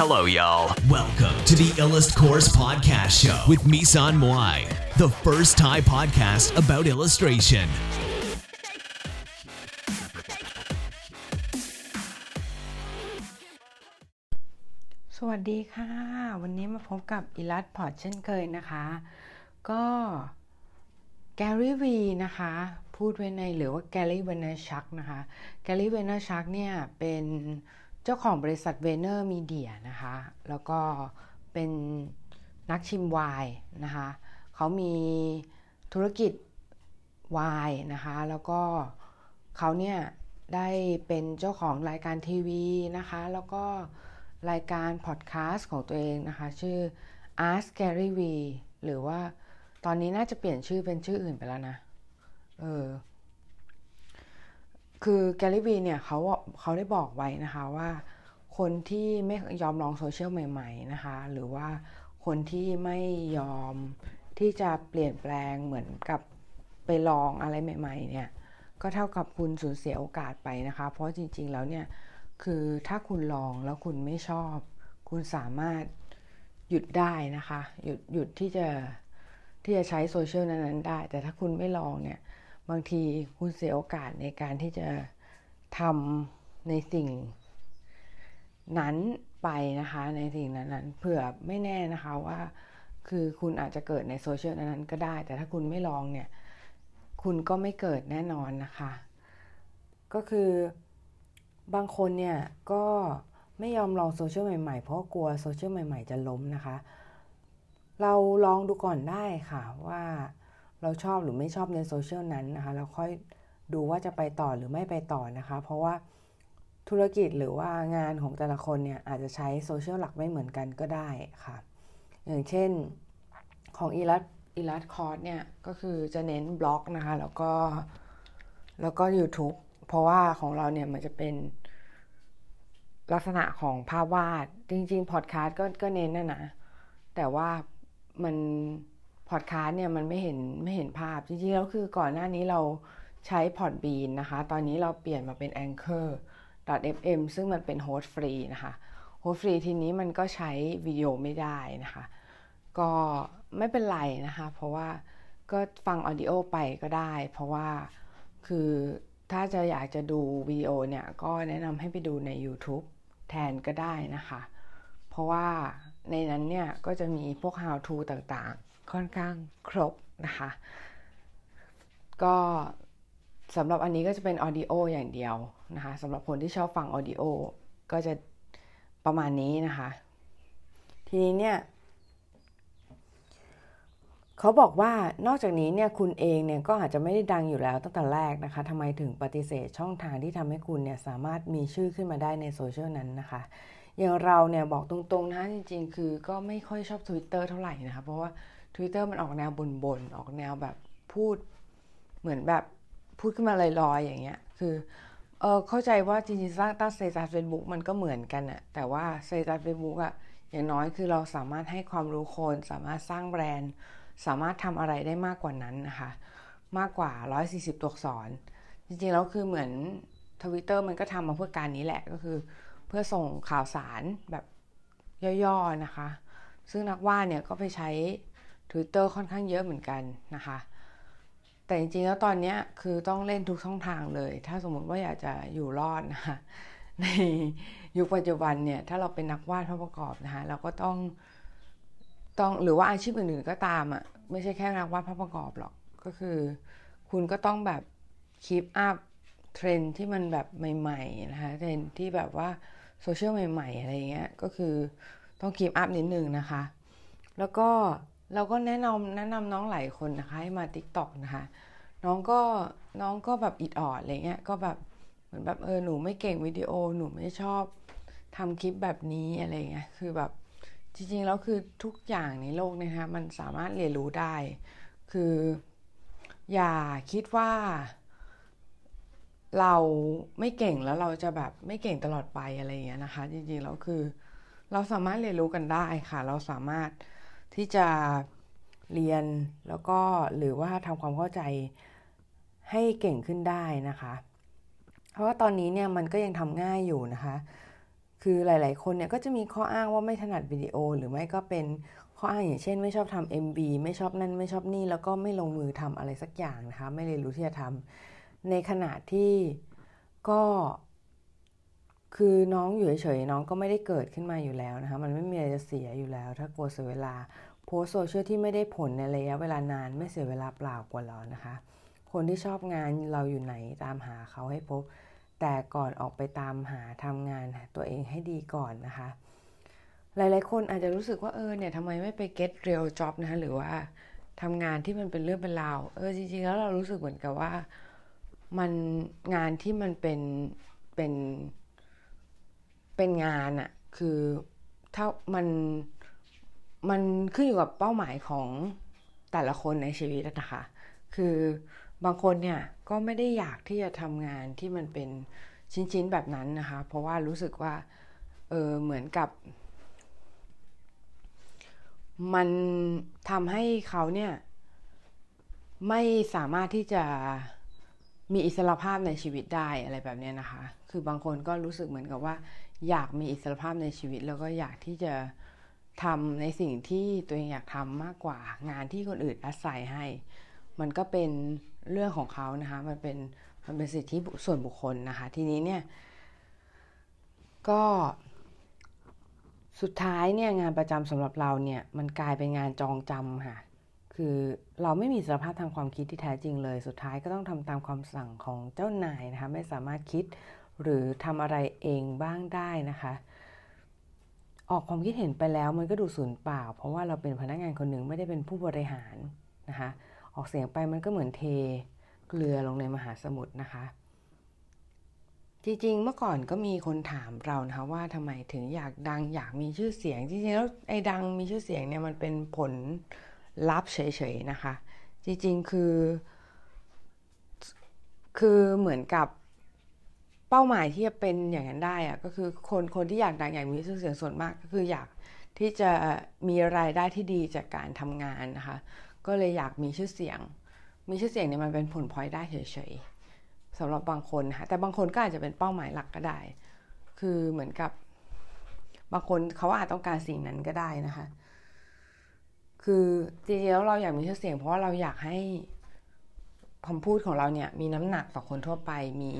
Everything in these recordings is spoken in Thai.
Hello, y'all. Welcome to the Illust Course Podcast Show with Misan Moai, the first Thai podcast about illustration. สวัสดีค่ะ วันนี้มาพบกับอิลัสพอร์ตเช่นเคยนะคะ ก็ Gary Vee นะคะ พูดไว้ในหรือว่า Gary Vaynerchuk นะคะ Gary Vaynerchuk เนี่ยเป็น เจ้าของบริษัท VaynerMedia นะคะ แล้วก็เป็นนักชิมไวน์นะคะ เขามีธุรกิจไวน์นะคะ แล้วก็เขาเนี่ยได้เป็นเจ้าของรายการทีวีนะคะ แล้วก็รายการพอดแคสต์ของตัวเองนะคะ ชื่อ Ask Gary V หรือว่าตอนนี้น่าจะเปลี่ยนชื่อเป็นชื่ออื่นไปแล้วนะ เออ คือแกลิวีเนี่ยเขาเขาได้บอกไว้นะคะว่า คนที่ไม่ยอมลองโซเชียลใหม่ๆนะคะ หรือว่าคนที่ไม่ยอมที่จะเปลี่ยนแปลงเหมือนกับไปลองอะไรใหม่ ๆ เนี่ยก็เท่ากับคุณสูญเสียโอกาสไปนะคะ เพราะจริง ๆ แล้วเนี่ยคือถ้าคุณลองแล้วคุณไม่ชอบ คุณสามารถหยุดได้นะคะ หยุดหยุดที่จะที่จะใช้โซเชียลนั้นๆได้ แต่ถ้าคุณไม่ลองเนี่ย บางทีคุณเสียโอกาสในการที่จะทำในสิ่ง นั้นไปนะคะ ในสิ่งนั้นๆเผื่อไม่แน่นะคะว่า คือคุณอาจจะเกิดในโซเชียลนั้นก็ได้ แต่ถ้าคุณไม่ลองเนี่ย คุณก็ไม่เกิดแน่นอนนะคะ ก็คือบางคนเนี่ยก็ไม่ยอมลองโซเชียลใหม่ๆ เพราะกลัวโซเชียลใหม่ๆ จะล้มนะคะ เราลองดูก่อนได้ค่ะว่า เราชอบหรือไม่ชอบในโซเชียลนั้นนะคะแล้วค่อยดูว่าจะไปต่อหรือไม่ไปต่อนะคะ เพราะว่าธุรกิจหรือว่างานของแต่ละคนเนี่ยอาจจะใช้โซเชียลหลักไม่เหมือนกันก็ได้ค่ะ อย่างเช่นของ Illust Illust Course เนี่ยก็คือจะเน้นบล็อกนะคะ แล้วก็แล้วก็ YouTube เพราะว่าของเราเนี่ยมันจะเป็นลักษณะของภาพวาด จริงๆพอดคาสต์ก็ก็เน้นนะนะ แต่ว่ามัน พอดคาสต์เนี่ยมันไม่เห็นไม่เห็นภาพจริงๆแล้วคือก่อนหน้านี้เราใช้ Podbean นะคะ ตอนนี้เราเปลี่ยนมาเป็น Anchor .fm ซึ่งมันเป็น host ฟรีนะคะ host ฟรีทีนี้มันก็ใช้วิดีโอไม่ได้นะคะ ก็ไม่เป็นไรนะคะ เพราะว่าก็ฟัง audio ไปก็ได้ เพราะว่าคือถ้าจะอยากจะดูวิดีโอเนี่ย ก็แนะนำให้ไปดูใน YouTube แทนก็ได้นะคะ เพราะว่าในนั้นเนี่ย ก็จะมีพวก how to ต่าง ค่อนข้างครบนะคะ ก็สำหรับอันนี้ก็จะเป็น audio อย่างเดียวนะคะสำหรับคนที่ชอบฟัง audio ก็จะประมาณนี้นะคะ ทีนี้เนี่ยเขาบอกว่านอกจากนี้เนี่ยคุณเองเนี่ยก็อาจจะไม่ได้ดังอยู่แล้วตั้งแต่แรกนะคะทำไมถึงปฏิเสธช่องทางที่ทำให้คุณเนี่ยสามารถมีชื่อขึ้นมาได้ในโซเชียลนั้นนะคะอย่างเราเนี่ยบอกตรงๆนะจริง ๆ คือก็ไม่ค่อยชอบ Twitter เท่าไหร่นะคะเพราะว่า Twitter มันออกแนวบ่นๆออกแนวแบบพูดเหมือนแบบพูดขึ้นมาลอยๆอย่างเงี้ย คือเออเข้าใจว่าจริงๆสร้างตั้ง status เฟซบุ๊กมันก็เหมือนกันอะแต่ว่า status เฟซบุ๊กอะอย่างน้อยคือเราสามารถให้ความรู้คน สามารถสร้างแบรนด์ สามารถทำอะไรได้มากกว่านั้นนะคะ มากกว่า 140 ตัวอักษร จริงๆแล้วคือเหมือนทวิตเตอร์มันก็ทำมาเพื่อการนี้แหละก็คือ เพื่อส่งข่าวสารแบบย่อๆนะคะ ซึ่งนักวาดเนี่ยก็ไปใช้ Twitter ค่อนข้างเยอะเหมือนกันนะคะ แต่จริงๆแล้วตอนนี้คือต้องเล่นทุกช่องทางเลย ถ้าสมมติว่าอยากจะอยู่รอดนะคะในยุคปัจจุบันเนี่ยถ้าเราเป็นนักวาดภาพประกอบนะคะเราก็ต้องต้องหรือว่าอาชีพอื่นๆก็ตามอะ่ะไม่ใช่แค่นักวาดภาพประกอบหรอกก็คือ คุณก็ต้องแบบ keep up trend ที่มันแบบใหม่ๆนะคะเทรนที่แบบว่าโซเชียลใหม่ๆอะไรเงี้ยก็คือต้อง keep up นิดนึงนะคะ แล้วก็ เราก็แนะนำแนะนำน้องหลายคนนะคะให้มา TikTok นะคะ น้องก็น้องก็แบบอิดออดอะไรเงี้ยก็แบบเหมือนแบบเออหนูไม่เก่งวิดีโอหนูไม่ชอบทำคลิปแบบนี้อะไรเงี้ยคือแบบจริงๆแล้วคือทุกอย่างในโลกนะคะมันสามารถเรียนรู้ได้ คือ อย่าคิดว่า เราไม่เก่งแล้วเราจะแบบไม่เก่งตลอดไปอะไรเงี้ยนะคะ จริงๆแล้วคือ เราสามารถเรียนรู้กันได้ค่ะ เราสามารถ ที่จะเรียนแล้วก็หรือว่าทำความเข้าใจให้เก่งขึ้นได้นะคะ เพราะว่าตอนนี้เนี่ยมันก็ยังทำง่ายอยู่นะคะ คือหลาย ๆ คนเนี่ยก็จะมีข้ออ้างว่าไม่ถนัดวิดีโอ หรือไม่ก็เป็นข้ออ้างอย่างเช่น ไม่ชอบทำ MB ไม่ชอบนั่นไม่ชอบนี่ แล้วก็ไม่ลงมือทำอะไรสักอย่างนะคะ ไม่เรียนรู้ที่จะทำในขณะที่ก็ คือน้องอยู่เฉยๆน้องก็ไม่ได้เกิดขึ้นมาอยู่แล้วนะคะ มันไม่มีอะไรจะเสียอยู่แล้ว ถ้ากลัวเสียเวลาโพสโซเชียลที่ไม่ได้ผลในระยะเวลานานไม่เสียเวลาเปล่ากว่าหรอนะคะ คนที่ชอบงานเราอยู่ไหนตามหาเขาให้พบ แต่ก่อนออกไปตามหาทำงานตัวเองให้ดีก่อนนะคะ หลายๆ คนอาจจะรู้สึกว่าเออเนี่ยทำไมไม่ไป get real job นะคะหรือว่าทำงานที่มันเป็นเรื่องเป็นราวเออจริงๆแล้วเรารู้สึกเหมือนกับว่า มันงานที่มันเป็นเป็น เป็นงานอะคือถ้ามันมันขึ้นอยู่กับเป้าหมายของแต่ละคนในชีวิตนะคะ คือบางคนเนี่ยก็ไม่ได้อยากที่จะทำงานที่มันเป็นชิ้นๆแบบนั้นนะคะ เพราะว่ารู้สึกว่าเออเหมือนกับ มันทำให้เขาเนี่ยไม่สามารถที่จะมีอิสระภาพในชีวิตได้อะไรแบบนี้นะคะ คือบางคนก็รู้สึกเหมือนกับว่า อยากมีอิสรภาพในชีวิต แล้วก็อยากที่จะทำในสิ่งที่ตัวเองอยากทำมากกว่างานที่คนอื่นอาศัยให้ มันก็เป็นเรื่องของเขานะคะ มันเป็นมันเป็นสิทธิส่วนบุคคลนะคะ ทีนี้เนี่ย ก็สุดท้ายเนี่ยงานประจำสำหรับเราเนี่ยมันกลายเป็นงานจองจำค่ะ คือเราไม่มีสภาพทางความคิดที่แท้จริงเลย สุดท้ายก็ต้องทำตามความสั่งของเจ้านายนะคะ ไม่สามารถคิด หรือทำอะไรเองบ้างได้นะคะ ออกความคิดเห็นไปแล้วมันก็ดูสูญเปล่า เพราะว่าเราเป็นพนักงานคนหนึ่งไม่ได้เป็นผู้บริหารนะคะ ออกเสียงไปมันก็เหมือนเทเกลือลงในมหาสมุทรนะคะ จริงๆ เมื่อก่อนก็มีคนถามเรานะคะว่าทำไมถึงอยากดังอยากมีชื่อเสียง จริงๆ แล้วไอ้ดังมีชื่อเสียงเนี่ยมันเป็นผลลัพธ์เฉยๆนะคะ จริงๆ คือ คือเหมือนกับ เป้าหมายที่จะเป็นอย่างนั้นได้อะก็คือคนคนที่อยากดังอยากมีชื่อเสียงส่วนมากก็คืออยากที่จะมีรายได้ที่ดีจากการทำงานนะคะ ก็เลยอยากมีชื่อเสียง มีชื่อเสียงเนี่ยมันเป็นผลพลอยได้เฉยๆสำหรับบางคนค่ะแต่บางคนก็อาจจะเป็นเป้าหมายหลักก็ได้ คือเหมือนกับบางคนเขาอาจต้องการสิ่งนั้นก็ได้นะคะ คือจริงๆแล้วเราอยากมีชื่อเสียง เพราะว่าเราอยากให้คำพูดของเราเนี่ยมีน้ำหนักต่อคนทั่วไปมี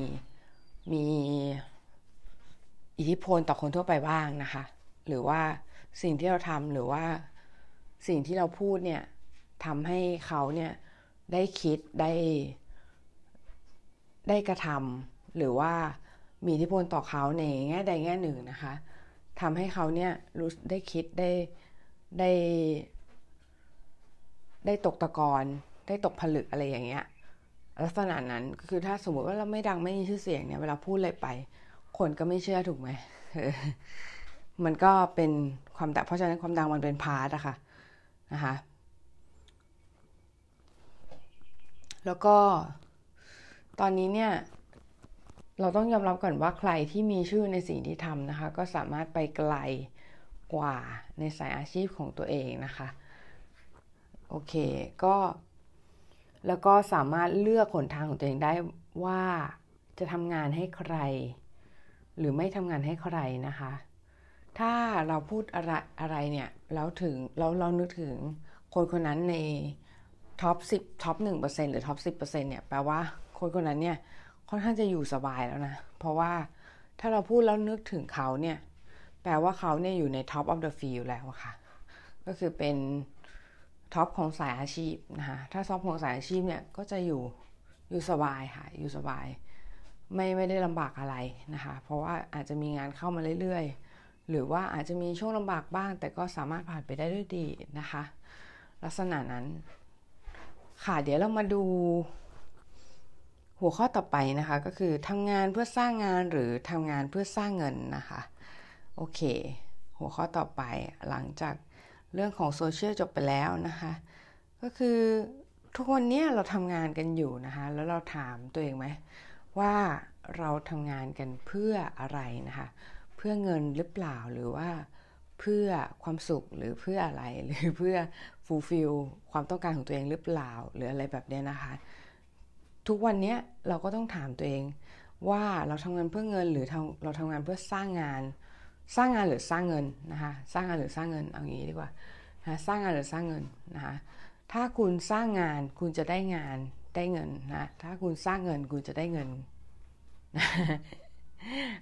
มีอิทธิพลต่อคนทั่วไปบ้างนะคะ หรือว่าสิ่งที่เราทำหรือว่าสิ่งที่เราพูดเนี่ยทำให้เขาเนี่ยได้คิดได้ได้กระทำหรือว่ามีอิทธิพลต่อเขาในแง่ใดแง่หนึ่งนะคะทำให้เขาเนี่ยรู้ได้คิดได้ได้ ได้ตกตะกอนได้ตกผลึกอะไรอย่างเงี้ย ลักษณะนั้นคือถ้าสมมติว่าเราไม่ดังไม่มีชื่อเสียงเนี่ยเวลาพูดอะไรไป คนก็ไม่เชื่อถูกไหมมันก็เป็นความดังเพราะฉะนั้นความดังมันเป็นพาร์ตอะค่ะนะคะแล้วก็ตอนนี้เนี่ย เราต้องยอมรับก่อนว่าใครที่มีชื่อในสิ่งที่ทำนะคะ ก็สามารถไปไกลกว่าในสายอาชีพของตัวเองนะคะ โอเค ก็ แล้วก็สามารถเลือกหนทางของตัวเองได้ว่าจะทำงานให้ใคร หรือไม่ทำงานให้ใครนะคะ ถ้าเราพูดอะไรอะไรเนี่ยแล้วถึงเราเรานึกถึงคนคนนั้นใน top สิบ top หนึ่งเปอร์เซ็นต์หรือ top สิบเปอร์เซ็นต์เนี่ยแปลว่าคนคนนั้นเนี่ยค่อนข้างจะอยู่สบายแล้วนะ เพราะว่าถ้าเราพูดแล้วนึกถึงเขาเนี่ย แปลว่าเขาเนี่ยอยู่ใน top of the field แล้วค่ะ ก็คือเป็น top ของสายอาชีพนะคะถ้า top ของสายอาชีพเนี่ยก็จะอยู่อยู่สบายค่ะอยู่สบาย ไม่ไม่ได้ลำบากอะไรนะคะ เพราะว่าอาจจะมีงานเข้ามาเรื่อยๆ หรือว่าอาจจะมีช่วงลำบากบ้าง แต่ก็สามารถผ่านไปได้ด้วยดีนะคะ ลักษณะนั้นค่ะเดี๋ยวเรามาดูหัวข้อต่อไปนะคะก็คือทำงานเพื่อสร้างงานหรือทำงานเพื่อสร้างเงินนะคะโอเค หัวข้อต่อไปหลังจาก เรื่องของโซเชียลจบไปแล้วนะคะ ก็คือทุกวันนี้เราทำงานกันอยู่นะคะ แล้วเราถามตัวเองไหมว่าเราทำงานกันเพื่ออะไรนะคะ เพื่อเงินหรือเปล่าหรือว่าเพื่อความสุขหรือเพื่ออะไรหรือเพื่อฟูลฟิลความต้องการของตัวเองหรือเปล่าหรืออะไรแบบนี้นะคะ ทุกวันนี้เราก็ต้องถามตัวเองว่าเราทำงานเพื่อเงินหรือเราทำงานเพื่อสร้างงาน สร้างงานหรือสร้างเงินนะคะสร้างงานหรือสร้างเงินเอางี้ดีกว่านะสร้างงานหรือสร้างเงินนะคะถ้าคุณสร้างงานคุณจะได้งานได้เงินนะถ้าคุณสร้างเงินคุณจะได้เงิน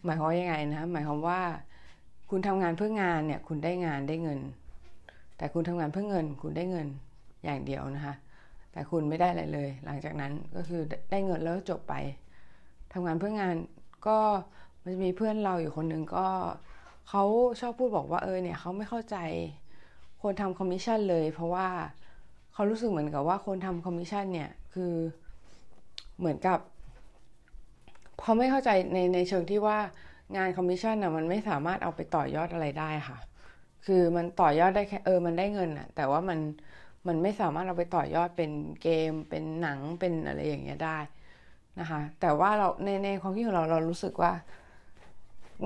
หมายความยังไงนะหมายความว่า คุณทำงานเพื่องานเนี่ยคุณได้งานได้เงิน แต่คุณทำงานเพื่อเงิน คุณได้เงินอย่างเดียวนะคะแต่คุณไม่ได้อะไรเลย หลังจากนั้นก็คือได้เงินแล้วจบไปทำงานเพื่องานก็มันจะมีเพื่อนเราอยู่คนหนึ่งก็ เขาชอบพูดบอกว่าเออเนี่ยเขาไม่เข้าใจคนทำคอมมิชชั่นเลย เพราะว่าเขารู้สึกเหมือนกับว่าคนทำคอมมิชชั่นเนี่ยคือเหมือนกับเขาไม่เข้าใจในในเชิงที่ว่างานคอมมิชชั่นอะมันไม่สามารถเอาไปต่อยอดอะไรได้ค่ะ คือมันต่อยอดได้แค่เออมันได้เงินอะ แต่ว่ามันมันไม่สามารถเอาไปต่อยอดเป็นเกม เป็นหนังเป็นอะไรอย่างเงี้ยได้นะคะ แต่ว่าเราในในความคิดของเราเรารู้สึกว่า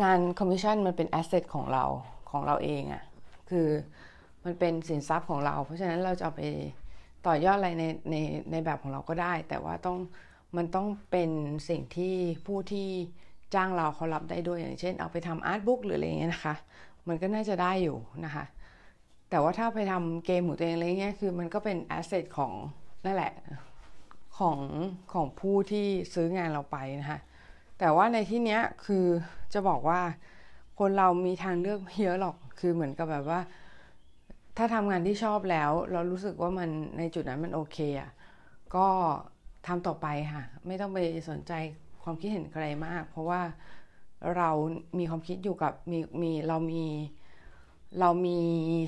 งานคอมมิชชั่นมันเป็น asset ของเราของเราเองอะ่ะคือมันเป็นสินทรัพย์ของเรา เพราะฉะนั้นเราจะเอาไปต่อยอดอะไรในในในแบบของเราก็ได้ แต่ว่าต้องมันต้องเป็นสิ่งที่ผู้ที่จ้างเราเขารับได้ด้วยอย่างเช่น เอาไปทำ art book หรืออะไรเงี้ยนะคะ มันก็น่าจะได้อยู่นะคะ แต่ว่าถ้าไปทำเกมของตัวเองอะไรเงี้ยคือมันก็เป็น asset ของนั่นแหละของของผู้ที่ซื้องานเราไปนะคะ แต่ว่าในที่เนี้ยคือจะบอกว่าคนเรามีทางเลือกเยอะหรอก คือเหมือนกับแบบว่า ถ้าทำงานที่ชอบแล้ว เรารู้สึกว่ามันในจุดนั้นมันโอเคอะ่ะ ก็ทำต่อไปค่ะ ไม่ต้องไปสนใจความคิดเห็นใครมาก เพราะว่าเรามีความคิดอยู่กับมีมีเรามีเรามี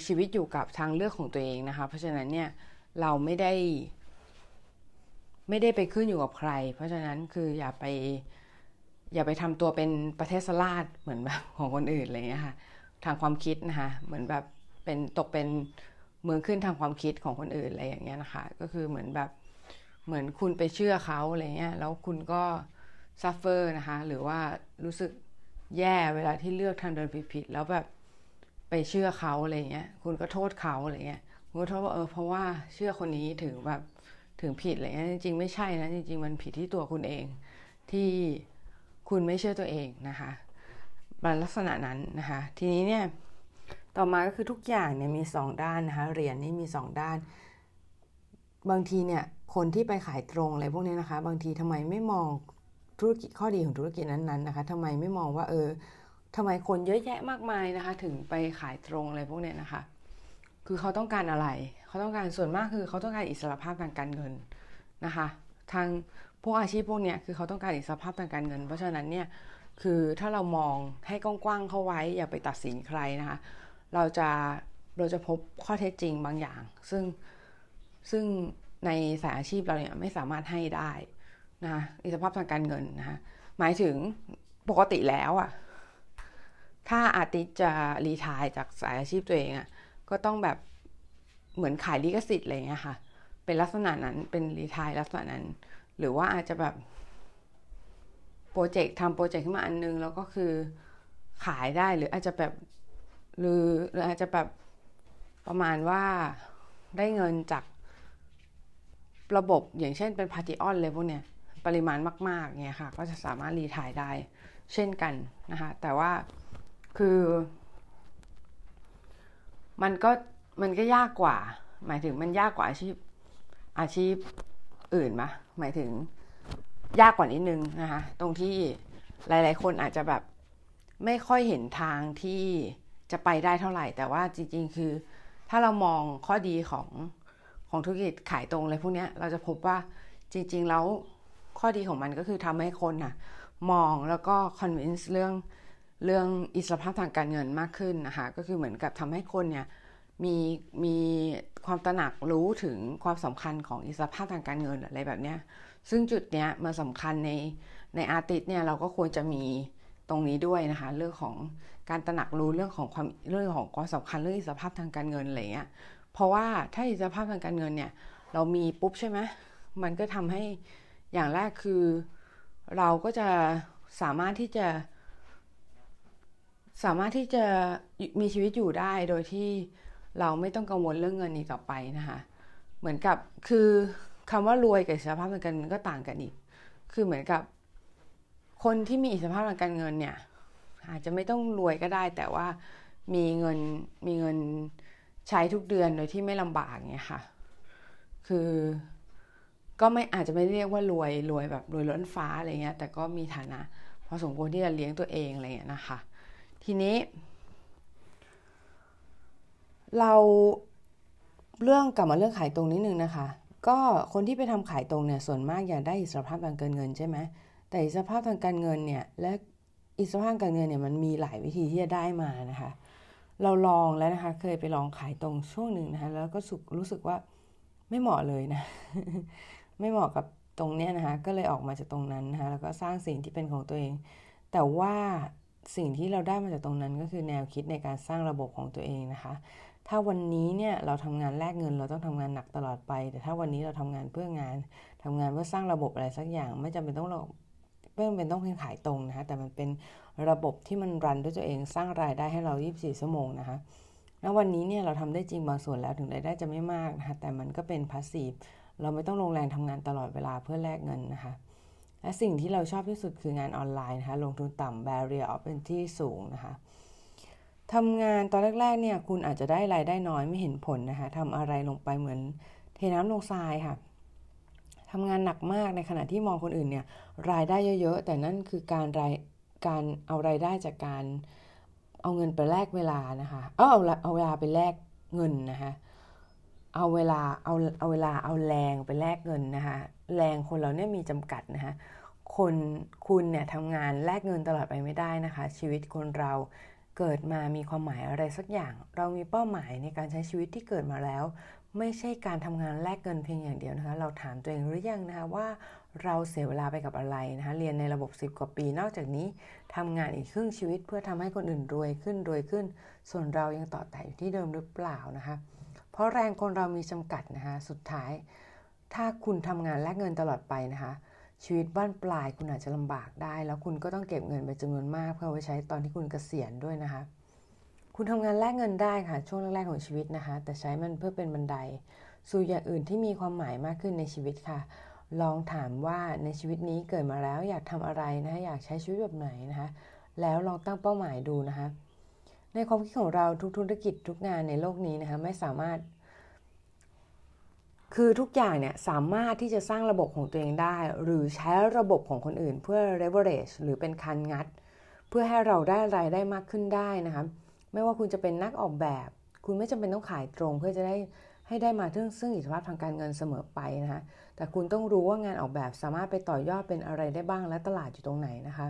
ชีวิตอยู่กับทางเลือกของตัวเองนะคะ เพราะฉะนั้นเนี่ยเราไม่ได้ ไม่ได้ไปขึ้นอยู่กับใคร เพราะฉะนั้นคืออย่าไป อย่าไปทำตัวเป็นประเทศราชเหมือนแบบของคนอื่นอะไรเงี้ยค่ะ ทางความคิดนะคะเหมือนแบบเป็นตกเป็นเมืองขึ้นทางความคิดของคนอื่นอะไรอย่างเงี้ยนะคะ ก็คือเหมือนแบบเหมือนคุณไปเชื่อเขาอะไรเงี้ยแล้วคุณก็ suffer นะคะ หรือว่ารู้สึกแย่เวลาที่เลือกทางเดินผิดๆแล้วแบบไปเชื่อเขาอะไรเงี้ย คุณก็โทษเขาอะไรเงี้ยคุณก็โทษว่าเออเพราะว่าเชื่อคนนี้ถึงแบบถึงผิดอะไรเงี้ยจริงๆไม่ใช่นะจริง ๆ มันผิดที่ตัวคุณเองที่ คุณไม่เชื่อตัวเองนะคะมันลักษณะนั้นนะคะ ทีนี้เนี่ยต่อมาก็คือทุกอย่างเนี่ยมีสองด้านนะคะเหรียญนี่มีสองด้าน บางทีเนี่ยคนที่ไปขายตรงอะไรพวกนี้นะคะ บางทีทำไมไม่มองธุรกิจข้อดีของธุรกิจนั้นๆนะคะทำไมไม่มองว่าเออทำไมคนเยอะแยะมากมายนะคะ ถึงไปขายตรงอะไรพวกนี้นะคะ คือเขาต้องการอะไร เขาต้องการส่วนมากคือเขาต้องการอิสรภาพทางการเงินนะคะ ทาง พวกอาชีพพวกเนี้ยคือเขาต้องการอิสรภาพทางการเงิน เพราะฉะนั้นเนี่ยคือถ้าเรามองให้กว้างๆเข้าไว้ อย่าไปตัดสินใครนะคะ เราจะเราจะพบข้อเท็จจริงบางอย่าง ซึ่งซึ่งในสายอาชีพเราเนี่ยไม่สามารถให้ได้นะอิสรภาพทางการเงินนะคะหมายถึงปกติแล้วอะถ้าอาติจะรีทายจากสายอาชีพตัวเองอะก็ต้องแบบเหมือนขายลิขสิทธิ์อะไรเงี้ยค่ะ เป็นลักษณะนั้นเป็นรีทายลักษณะนั้น หรือว่าอาจจะแบบโปรเจกต์ทำโปรเจกต์ขึ้นมาอันนึง แล้วก็คือขายได้หรืออาจจะแบบหรือหรืออาจจะแบบประมาณว่าได้เงินจากระบบอย่างเช่นเป็นพาร์ติออนเลยพวกเนี้ยปริมาณมากๆเนี่ยค่ะ ก็จะสามารถรีทายได้เช่นกันนะคะ แต่ว่าคือ มันก็มันก็ยากกว่า หมายถึงมันยากกว่าอาชีพอาชีพ อื่นมะหมายถึงยากกว่านิดนึงนะคะตรงที่หลาย ๆ คนอาจจะแบบไม่ค่อยเห็นทางที่จะไปได้เท่าไหร่ แต่ว่าจริง ๆ คือถ้าเรามองข้อดีของของธุรกิจขายตรงอะไรพวกนี้เราจะพบว่าจริง ๆ แล้วข้อดีของมันก็คือทำให้คนน่ะมองแล้วก็คอนวินส์เรื่องเรื่องอิสรภาพทางการเงินมากขึ้นนะคะก็คือเหมือนกับทำให้คนเนี่ย มีมีความตระหนักรู้ถึงความสำคัญของอิสรภาพทางการเงินอะไรแบบเนี้ยซึ่งจุดเนี้ยมันสำคัญในในอาร์ติสเนี่ยเราก็ควรจะมีตรงนี้ด้วยนะคะ เรื่องของการตระหนักรู้เรื่องของความเรื่องของความสำคัญเรื่องอิสรภาพทางการเงินอะไรเงี้ยเพราะว่าถ้าอิสรภาพทางการเงินเนี่ยเรามีปุ๊บใช่ไหมมันก็ทำให้อย่างแรกคือเราก็จะสามารถที่จะ สามารถที่จะมีชีวิตอยู่ได้โดยที่ เราไม่ต้องกังวลเรื่องเงินอีกต่อไปนะคะ เหมือนกับคือคำว่ารวยกับอิสรภาพทางการเงินก็ต่างกันอีก คือเหมือนกับ คนที่มีอิสรภาพทางการเงินเนี่ย อาจจะไม่ต้องรวยก็ได้ แต่ว่ามีเงินมีเงินใช้ทุกเดือนโดยที่ไม่ลำบากเนี่ยค่ะ คือก็ไม่อาจจะไม่เรียกว่ารวยรวยแบบรวยล้นฟ้าอะไรเงี้ย แต่ก็มีฐานะพอสมควรที่จะเลี้ยงตัวเองอะไรเงี้ยนะคะ ทีนี้ เราเรื่องกลับมาเรื่องขายตรงนิดนึงนะคะ ก็คนที่ไปทำขายตรงเนี่ยส่วนมากอยากได้อิสรภาพทางการเงินใช่ไหมแต่อิสรภาพทางการเงินเนี่ยและอิสรภาพการเงินเนี่ยมันมีหลายวิธีที่จะได้มานะคะ เราลองแล้วนะคะ เคยไปลองขายตรงช่วงหนึ่งนะคะแล้วก็สุรู้สึกว่าไม่เหมาะเลยนะ ไม่เหมาะกับตรงเนี้ยนะคะก็เลยออกมาจากตรงนั้นนะคะแล้วก็สร้างสิ่งที่เป็นของตัวเอง แต่ว่าสิ่งที่เราได้มาจากตรงนั้นก็คือแนวคิดในการสร้างระบบของตัวเองนะคะ ถ้าวันนี้เนี่ยเราทำงานแลกเงิน เราต้องทำงานหนักตลอดไป แต่ถ้าวันนี้เราทำงานเพื่องานทำงานเพื่อสร้างระบบอะไรสักอย่าง ไม่จำเป็นต้องเราไม่จำเป็นต้องเป็นขายตรงนะคะแต่มันเป็นระบบที่มันรันด้วยตัวเองสร้างรายได้ให้เรา 24 ชั่วโมงนะคะณวันนี้เนี่ยเราทำได้จริงบางส่วนแล้วถึงรายได้จะไม่มากนะคะแต่มันก็เป็นพาสซีฟเราไม่ต้องลงแรงทำงานตลอดเวลาเพื่อแลกเงินนะคะและสิ่งที่เราชอบที่สุดคืองานออนไลน์นะคะลงทุนต่ำ barrier of entry สูงนะคะ ทำงานตอนแรกๆเนี่ยคุณอาจจะได้รายได้น้อยไม่เห็นผลนะคะทำอะไรลงไปเหมือนเทน้ำลงทรายค่ะทำงานหนักมากในขณะที่มองคนอื่นเนี่ยรายได้เยอะๆ แต่นั่นคือการรายการเอารายได้จากการเอาเงินไปแลกเวลานะคะเอาเอาเอาเวลาไปแลกเงินนะคะเอาเวลาเอาเอาเวลาเอาแรงไปแลกเงินนะคะแรงคนเราเนี่ยมีจำกัดนะคะคนคุณเนี่ยทำงานแลกเงินตลอดไปไม่ได้นะคะ ชีวิตคนเรา เกิดมามีความหมายอะไรสักอย่าง เรามีเป้าหมายในการใช้ชีวิตที่เกิดมาแล้ว ไม่ใช่การทำงานแลกเงินเพียงอย่างเดียวนะคะ เราถามตัวเองหรือยังนะคะว่าเราเสียเวลาไปกับอะไรนะคะ เรียนในระบบ 10 กว่าปี นอกจากนี้ทำงานอีกครึ่งชีวิต เพื่อทำให้คนอื่นรวยขึ้นรวยขึ้น ส่วนเรายังต่อแต่อยู่ที่เดิมหรือเปล่านะคะ เพราะแรงคนเรามีจำกัดนะคะ สุดท้าย ถ้าคุณทำงานแลกเงินตลอดไปนะคะ ชีวิตบ้านปลายคุณอาจจะลำบากได้ แล้วคุณก็ต้องเก็บเงินไปจำนวนมาก เพื่อไว้ใช้ตอนที่คุณเกษียณด้วยนะคะ คุณทำงานแลกเงินได้ค่ะ ช่วงแรกๆของชีวิตนะคะ แต่ใช้มันเพื่อเป็นบันได สู่อย่างอื่นที่มีความหมายมากขึ้นในชีวิตค่ะ ลองถามว่าในชีวิตนี้เกิดมาแล้วอยากทำอะไรนะคะอยากใช้ชีวิตแบบไหนนะคะ แล้วลองตั้งเป้าหมายดูนะคะ ในความคิดของเราทุกธุรกิจทุกงานในโลกนี้นะคะไม่สามารถ คือทุกอย่างเนี่ยสามารถที่จะสร้างระบบของตัวเองได้ หรือใช้ระบบของคนอื่นเพื่อ leverage หรือเป็นคันงัด เพื่อให้เราได้รายได้มากขึ้นได้นะคะไม่ว่าคุณจะเป็นนักออกแบบ คุณไม่จำเป็นต้องขายตรง เพื่อจะได้ให้ได้มาซึ่งซึ่งอิสรภาพทางการเงินเสมอไปนะคะแต่คุณต้องรู้ว่างานออกแบบสามารถไปต่อยอดเป็นอะไรได้บ้างและตลาดอยู่ตรงไหนนะคะ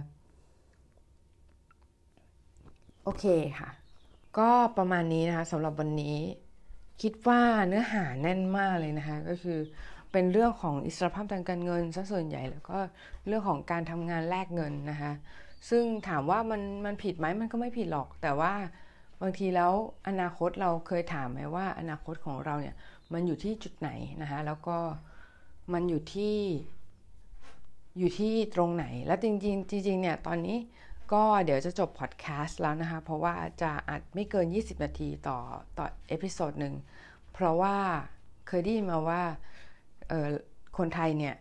โอเคค่ะ ก็ประมาณนี้นะคะสำหรับวันนี้ คิดว่าเนื้อหาแน่นมากเลยนะคะ ก็คือเป็นเรื่องของอิสรภาพทางการเงินซะส่วนใหญ่แล้วก็เรื่องของการทำงานแลกเงินนะคะ ซึ่งถามว่ามันมันผิดไหมมันก็ไม่ผิดหรอก แต่ว่าบางทีแล้วอนาคตเราเคยถามไหมว่า อนาคตของเราเนี่ยมันอยู่ที่จุดไหนนะคะ แล้วก็มันอยู่ที่อยู่ที่ตรงไหน แล้วจริงๆจริงๆเนี่ยตอนนี้ ก็เดี๋ยวจะจบพอดแคสต์แล้วนะคะ เพราะว่าจะอัดไม่เกิน 20 นาทีต่อต่อ episode หนึ่ง เพราะว่าเคยได้ยินมาว่าคนไทยเนี่ย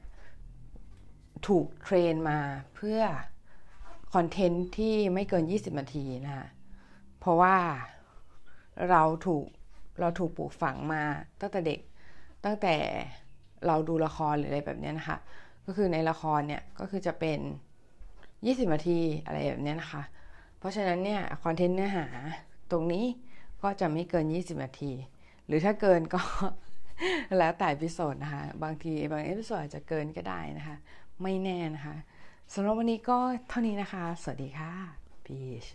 ถูก train มาเพื่อคอนเทนต์ที่ไม่เกิน 20 นาทีนะคะเพราะว่าเราถูกเราถูกปลูกฝังมาตั้งแต่เด็กตั้งแต่เราดูละครหรืออะไรแบบนี้นะคะ ก็คือในละครเนี่ยก็คือจะเป็น 20นาทีอะไรแบบนี้นะคะ เพราะฉะนั้นเนี่ยคอนเทนต์เนื้อหาตรงนี้ก็จะไม่เกิน 20 นาที หรือถ้าเกินก็ แล้วแต่ episode นะคะ บางทีบาง episode อาจจะเกินก็ได้นะคะ ไม่แน่นะคะสำหรับวันนี้ก็เท่านี้นะคะ สวัสดีค่ะพีช